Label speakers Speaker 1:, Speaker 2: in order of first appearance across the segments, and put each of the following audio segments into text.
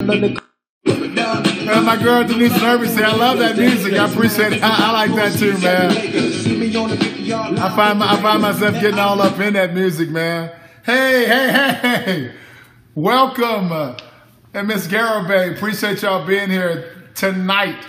Speaker 1: Man, my girl Denise Nervous said, I love that music. I appreciate it. I, I like that too, man. I find, I find myself getting all up in that music, man. Hey, hey, hey. hey. Welcome. And Miss Garibay, appreciate y'all being here tonight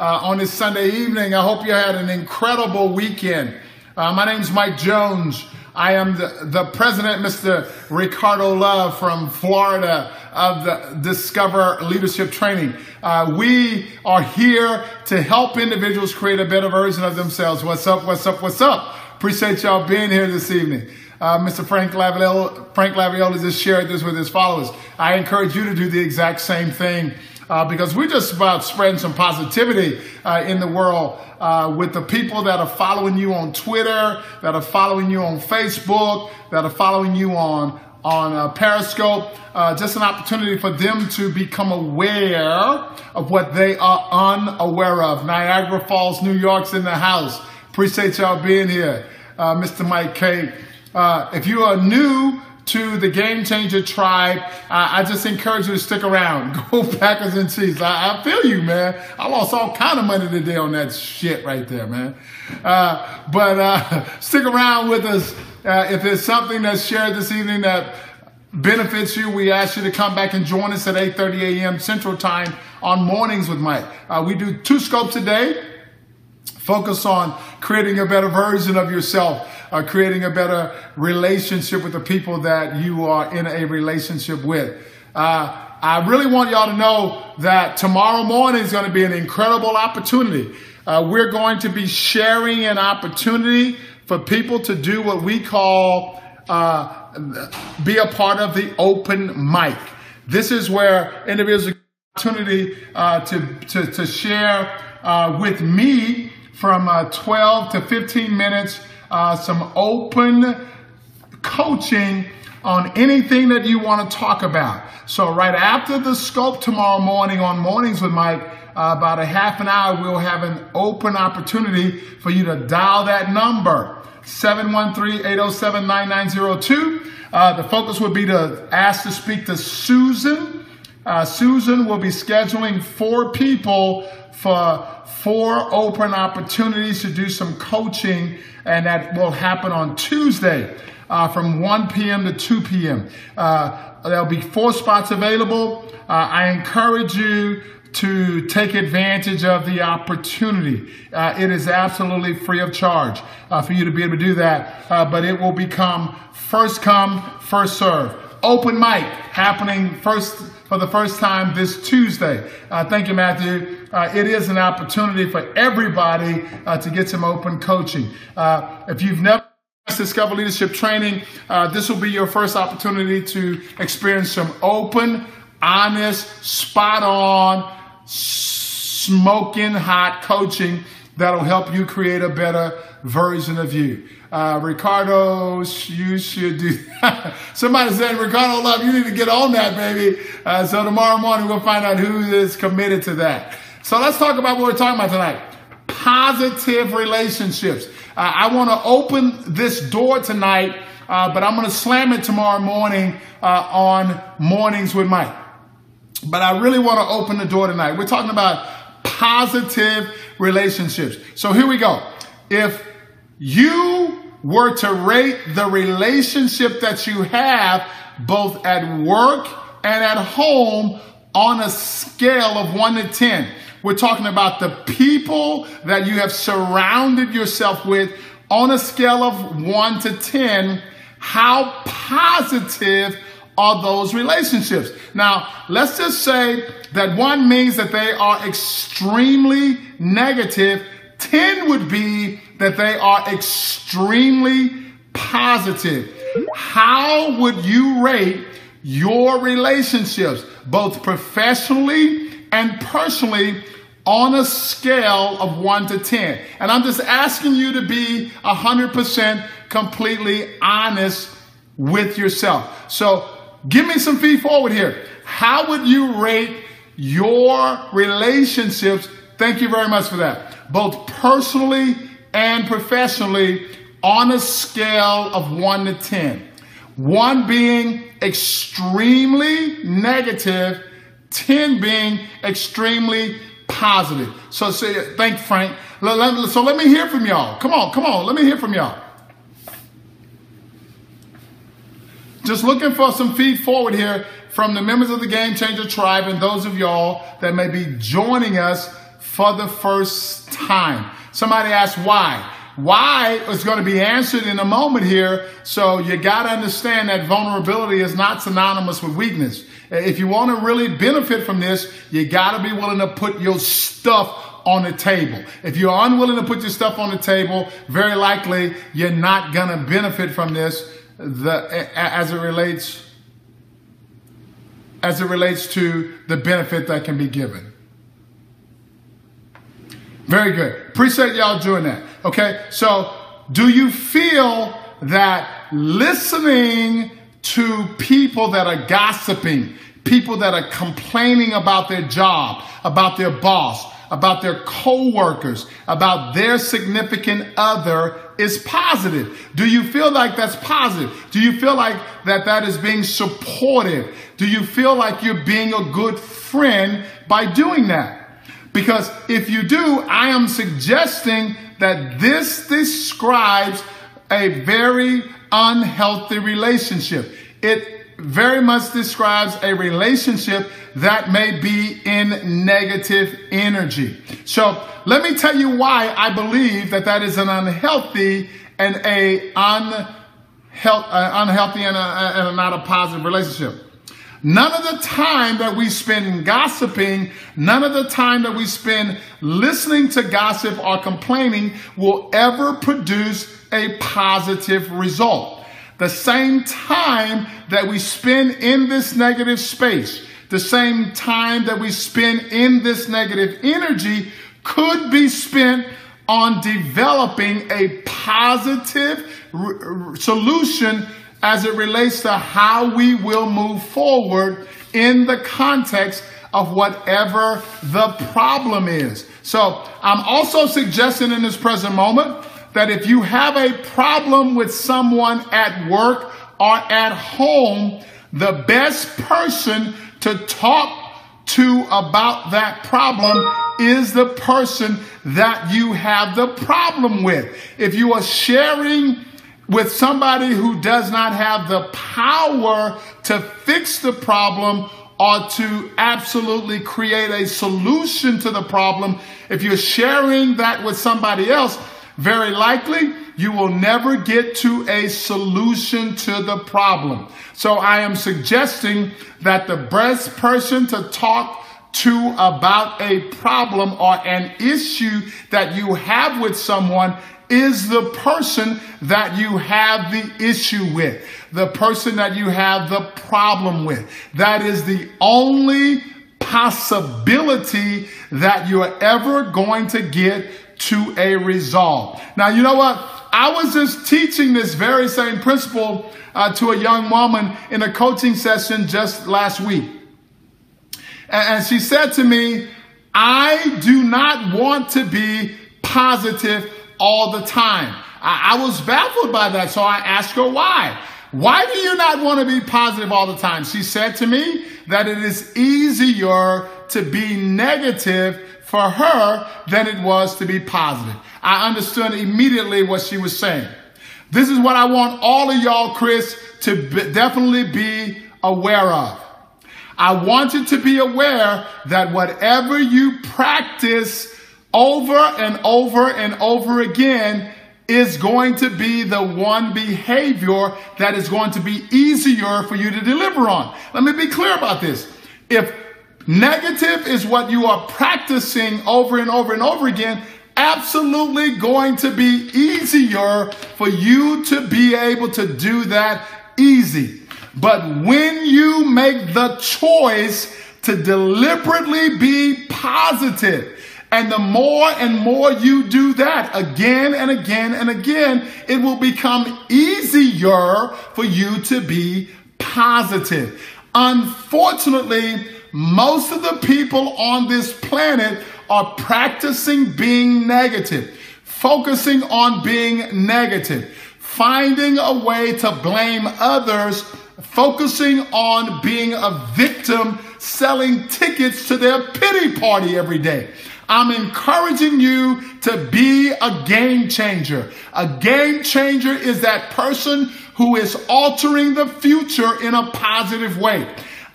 Speaker 1: uh, on this Sunday evening. I hope you had an incredible weekend. Uh, my name is Mike Jones. I am the, the president, Mr. Ricardo Love from Florida of the Discover Leadership Training. Uh, we are here to help individuals create a better version of themselves. What's up? What's up? What's up? Appreciate y'all being here this evening. Uh, Mr. Frank Laviola, Frank Laviola just shared this with his followers. I encourage you to do the exact same thing uh, because we're just about spreading some positivity uh, in the world uh, with the people that are following you on Twitter, that are following you on Facebook, that are following you on on uh, Periscope. Uh, just an opportunity for them to become aware of what they are unaware of. Niagara Falls, New York's in the house. Appreciate y'all being here, uh, Mr. Mike K. if you are new to the Game Changer Tribe. Uh, I just encourage you to stick around. Go Packers and Chiefs. I, I, feel you, man. I lost all kind of money today on that shit right there, man. Uh, but uh, stick around with us. Uh, if there's something that's shared this evening that benefits you, we ask you to come back and join us at 8.30 a.m. Central Time on Mornings with Mike. Uh, we do two scopes a day. Focus on creating a better version of yourself uh, creating a better relationship with the people that you are in a relationship with. Uh, I really want y'all to know that tomorrow morning is going to be an incredible opportunity. Uh, we're going to be sharing an opportunity for people to do what we call uh, be a part of the open mic. This is where individuals opportunity uh, to, to, to share uh, with me from 12 to 15 minutes uh, some open coaching on anything that you want to talk about. So right after the scope tomorrow morning on Mornings with Mike, uh, about a half an hour, we'll have an open opportunity for you to dial that number, 713-807-9902. Uh, the focus would be to ask to speak to Susan. Uh, Susan will be scheduling four people for four open opportunities to do some coaching, and that will happen on Tuesday uh, from 1 p.m. to 2 p.m. Uh, there'll be four spots available. Uh, I encourage you to take advantage of the opportunity. Uh, it is absolutely free of charge uh, for you to be able to do that, uh, but it will become first come, first serve. Open mic happening first for the first time this Tuesday. Uh, thank you, Matthew. Uh, it is an opportunity for everybody uh, to get some open coaching. Uh, if you've never Discover Leadership Training, uh, this will be your first opportunity to experience some open, honest, spot on, smoking hot coaching that'll help you create a better version of you. Uh, Ricardo, you should do. that. Somebody said, Ricardo Love, you need to get on that, baby. Uh, so tomorrow morning we'll find out who is committed to that. So let's talk about what we're talking about tonight. Positive relationships. Uh, I want to open this door tonight, uh, but I'm going to slam it tomorrow morning uh, on Mornings with Mike. But I really want to open the door tonight. We're talking about positive relationships. So here we go. If you were to rate the relationship that you have both at work and at home on a scale of 1 to 10, we're talking about the people that you have surrounded yourself with on a scale of 1 to 10. How positive are those relationships? Now, let's just say that one means that they are extremely negative. 10 would be that they are extremely positive. How would you rate your relationships, both professionally and personally, on a scale of 1 to 10. And I'm just asking you to be 100% completely honest with yourself. So give me some feed forward here. How would you rate your relationships? Thank you very much for that. Both personally and professionally on a scale of 1 to 10. 1 being extremely negative 10 being extremely positive. So say, thank Frank. So let me hear from y'all. Come on, come on. Let me hear from y'all. Just looking for some feed forward here from the members of the Game Changer Tribe and those of y'all that may be joining us for the first time. Somebody asked why. Why is going to be answered in a moment here. So you got to understand that vulnerability is not synonymous with weakness. If you want to really benefit from this, you got to be willing to put your stuff on the table. If you're unwilling to put your stuff on the table, very likely you're not going to benefit from this the, as it relates as it relates to the benefit that can be given. Very good. Appreciate y'all doing that. Okay, so do you feel that listening to people that are gossiping, people that are complaining about their job, about their boss, about their coworkers, about their significant other is positive? Do you feel like that's positive? Do you feel like that that is being supportive? Do you feel like you're being a good friend by doing that? Because if you do, I am suggesting that this describes a very unhealthy relationship. It very much describes a relationship that may be in negative energy. So let me tell you why I believe that that is an unhealthy and a unhealthy, uh, unhealthy and, a, and not a positive relationship. None of the time that we spend gossiping, none of the time that we spend listening to gossip or complaining will ever produce a positive result. The same time that we spend in this negative space, the same time that we spend in this negative energy could be spent on developing a positive solution as it relates to how we will move forward in the context of whatever the problem is. So I'm also suggesting in this present moment that if you have a problem with someone at work or at home, the best person to talk to about that problem is the person that you have the problem with. If you are sharing with somebody who does not have the power to fix the problem or to absolutely create a solution to the problem, if you're sharing that with somebody else, very likely you will never get to a solution to the problem. So I am suggesting that the best person to talk to about a problem or an issue that you have with someone is the person that you have the issue with, the person that you have the problem with. That is the only possibility that you're ever going to get to a resolve. Now, you know what? I was just teaching this very same principle uh, to a young woman in a coaching session just last week. And, and she said to me, I do not want to be positive all the time. I, I was baffled by that, so I asked her why. Why do you not want to be positive all the time? She said to me that it is easier to be negative for her than it was to be positive. I understood immediately what she was saying. This is what I want all of y'all, Chris, to be, definitely be aware of. I want you to be aware that whatever you practice over and over and over again is going to be the one behavior that is going to be easier for you to deliver on. Let me be clear about this. If Negative is what you are practicing over and over and over again. Absolutely going to be easier for you to be able to do that easy. But when you make the choice to deliberately be positive, and the more and more you do that again and again and again, it will become easier for you to be positive. Unfortunately, most of the people on this planet are practicing being negative, focusing on being negative, finding a way to blame others, focusing on being a victim selling tickets to their pity party every day. I'm encouraging you to be a game changer. A game changer is that person who is altering the future in a positive way.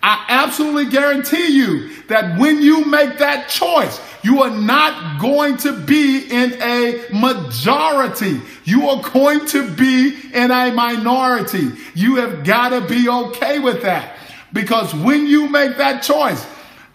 Speaker 1: I absolutely guarantee you that when you make that choice, you are not going to be in a majority. You are going to be in a minority. You have got to be okay with that. Because when you make that choice,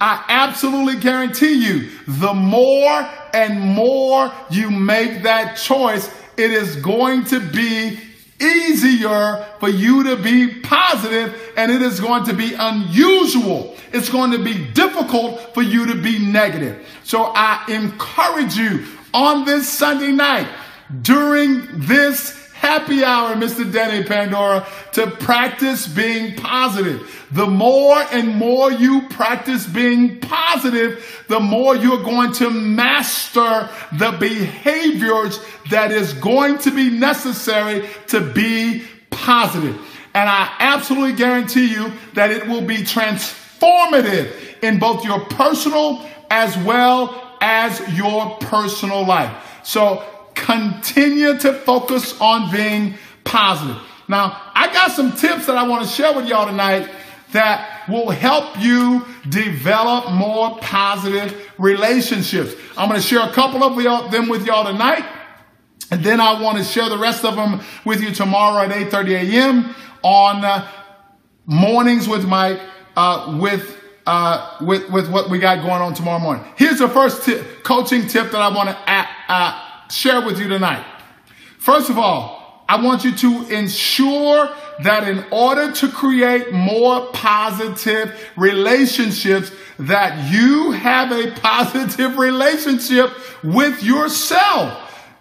Speaker 1: I absolutely guarantee you, the more and more you make that choice, it is going to be easier for you to be positive and it is going to be unusual. It's going to be difficult for you to be negative. So I encourage you on this Sunday night during this happy hour, Mr. Denny Pandora, to practice being positive. The more and more you practice being positive, the more you're going to master the behaviors that is going to be necessary to be positive. And I absolutely guarantee you that it will be transformative in both your personal as well as your personal life. So continue to focus on being positive. Now, I got some tips that I want to share with y'all tonight that will help you develop more positive relationships. I'm going to share a couple of them with y'all tonight. And then I want to share the rest of them with you tomorrow at 8:30 a.m. on uh, mornings with Mike uh, with uh, with with what we got going on tomorrow morning. Here's the first tip, coaching tip that I want to share with you tonight. First of all, I want you to ensure that in order to create more positive relationships, that you have a positive relationship with yourself.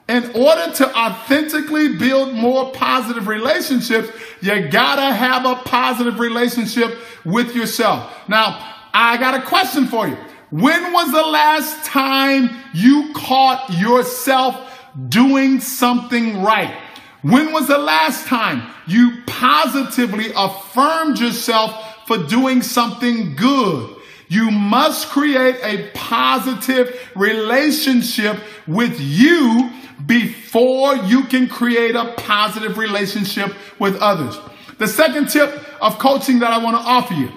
Speaker 1: In order to authentically build more positive relationships, you gotta have a positive relationship with yourself. Now, I got a question for you. When was the last time you caught yourself doing something right? When was the last time you positively affirmed yourself for doing something good? You must create a positive relationship with you before you can create a positive relationship with others. The second tip of coaching that I want to offer you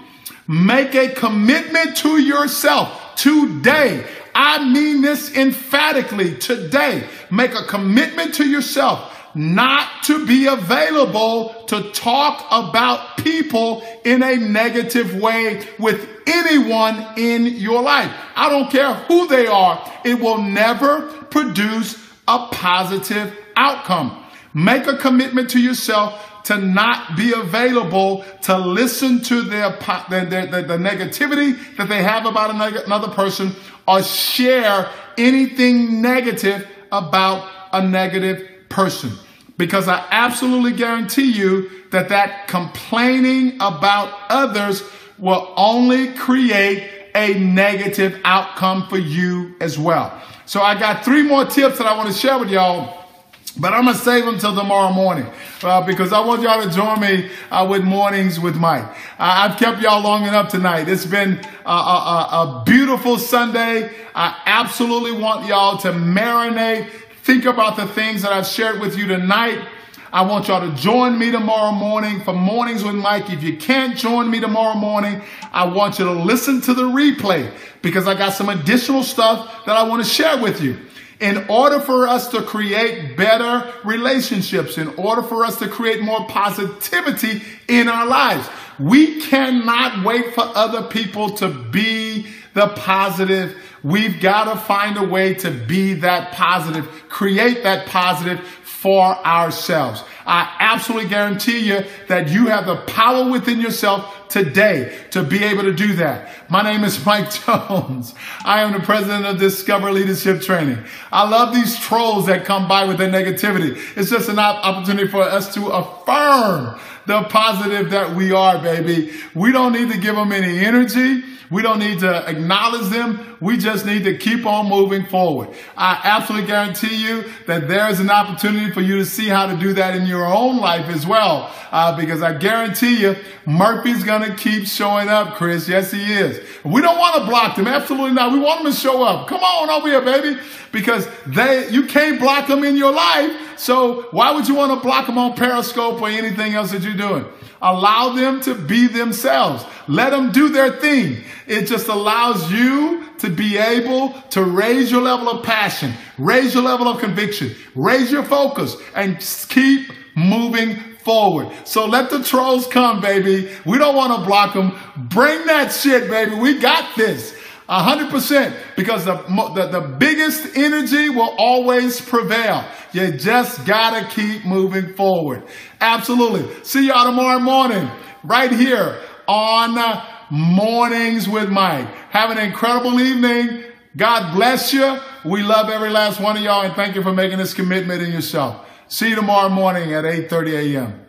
Speaker 1: make a commitment to yourself today. I mean this emphatically today. Make a commitment to yourself not to be available to talk about people in a negative way with anyone in your life. I don't care who they are. It will never produce a positive outcome. Make a commitment to yourself to not be available to listen to their, their, their, the negativity that they have about another person or share anything negative about a negative person. Because I absolutely guarantee you that that complaining about others will only create a negative outcome for you as well. So I got three more tips that I want to share with y'all but I'm going to save them till tomorrow morning uh, because I want y'all to join me uh, with Mornings with Mike. Uh, I've kept y'all long enough tonight. It's been a, a, a beautiful Sunday. I absolutely want y'all to marinate, think about the things that I've shared with you tonight. I want y'all to join me tomorrow morning for Mornings with Mike. If you can't join me tomorrow morning, I want you to listen to the replay because I got some additional stuff that I want to share with you. In order for us to create better relationships, in order for us to create more positivity in our lives, we cannot wait for other people to be the positive. We've got to find a way to be that positive, create that positive for ourselves. I absolutely guarantee you that you have the power within yourself today to be able to do that. My name is Mike Jones. I am the president of Discover Leadership Training. I love these trolls that come by with their negativity. It's just an opportunity for us to affirm the positive that we are, baby. We don't need to give them any energy. We don't need to acknowledge them. We just need to keep on moving forward. I absolutely guarantee you that there is an opportunity for you to see how to do that in your own life as well. Uh, because I guarantee you, Murphy's going to keep showing up, Chris. Yes, he is. We don't want to block them. Absolutely not. We want them to show up. Come on over here, baby. Because they, you can't block them in your life. So why would you want to block them on Periscope or anything else that you're doing? Allow them to be themselves. Let them do their thing. It just allows you to be able to raise your level of passion, raise your level of conviction, raise your focus, and keep moving forward. So let the trolls come, baby. We don't want to block them. Bring that shit, baby. We got this. A hundred percent, because the, the, the biggest energy will always prevail. You just gotta keep moving forward. Absolutely. See y'all tomorrow morning, right here on Mornings with Mike. Have an incredible evening. God bless you. We love every last one of y'all, and thank you for making this commitment in yourself. See you tomorrow morning at 8:30 a.m.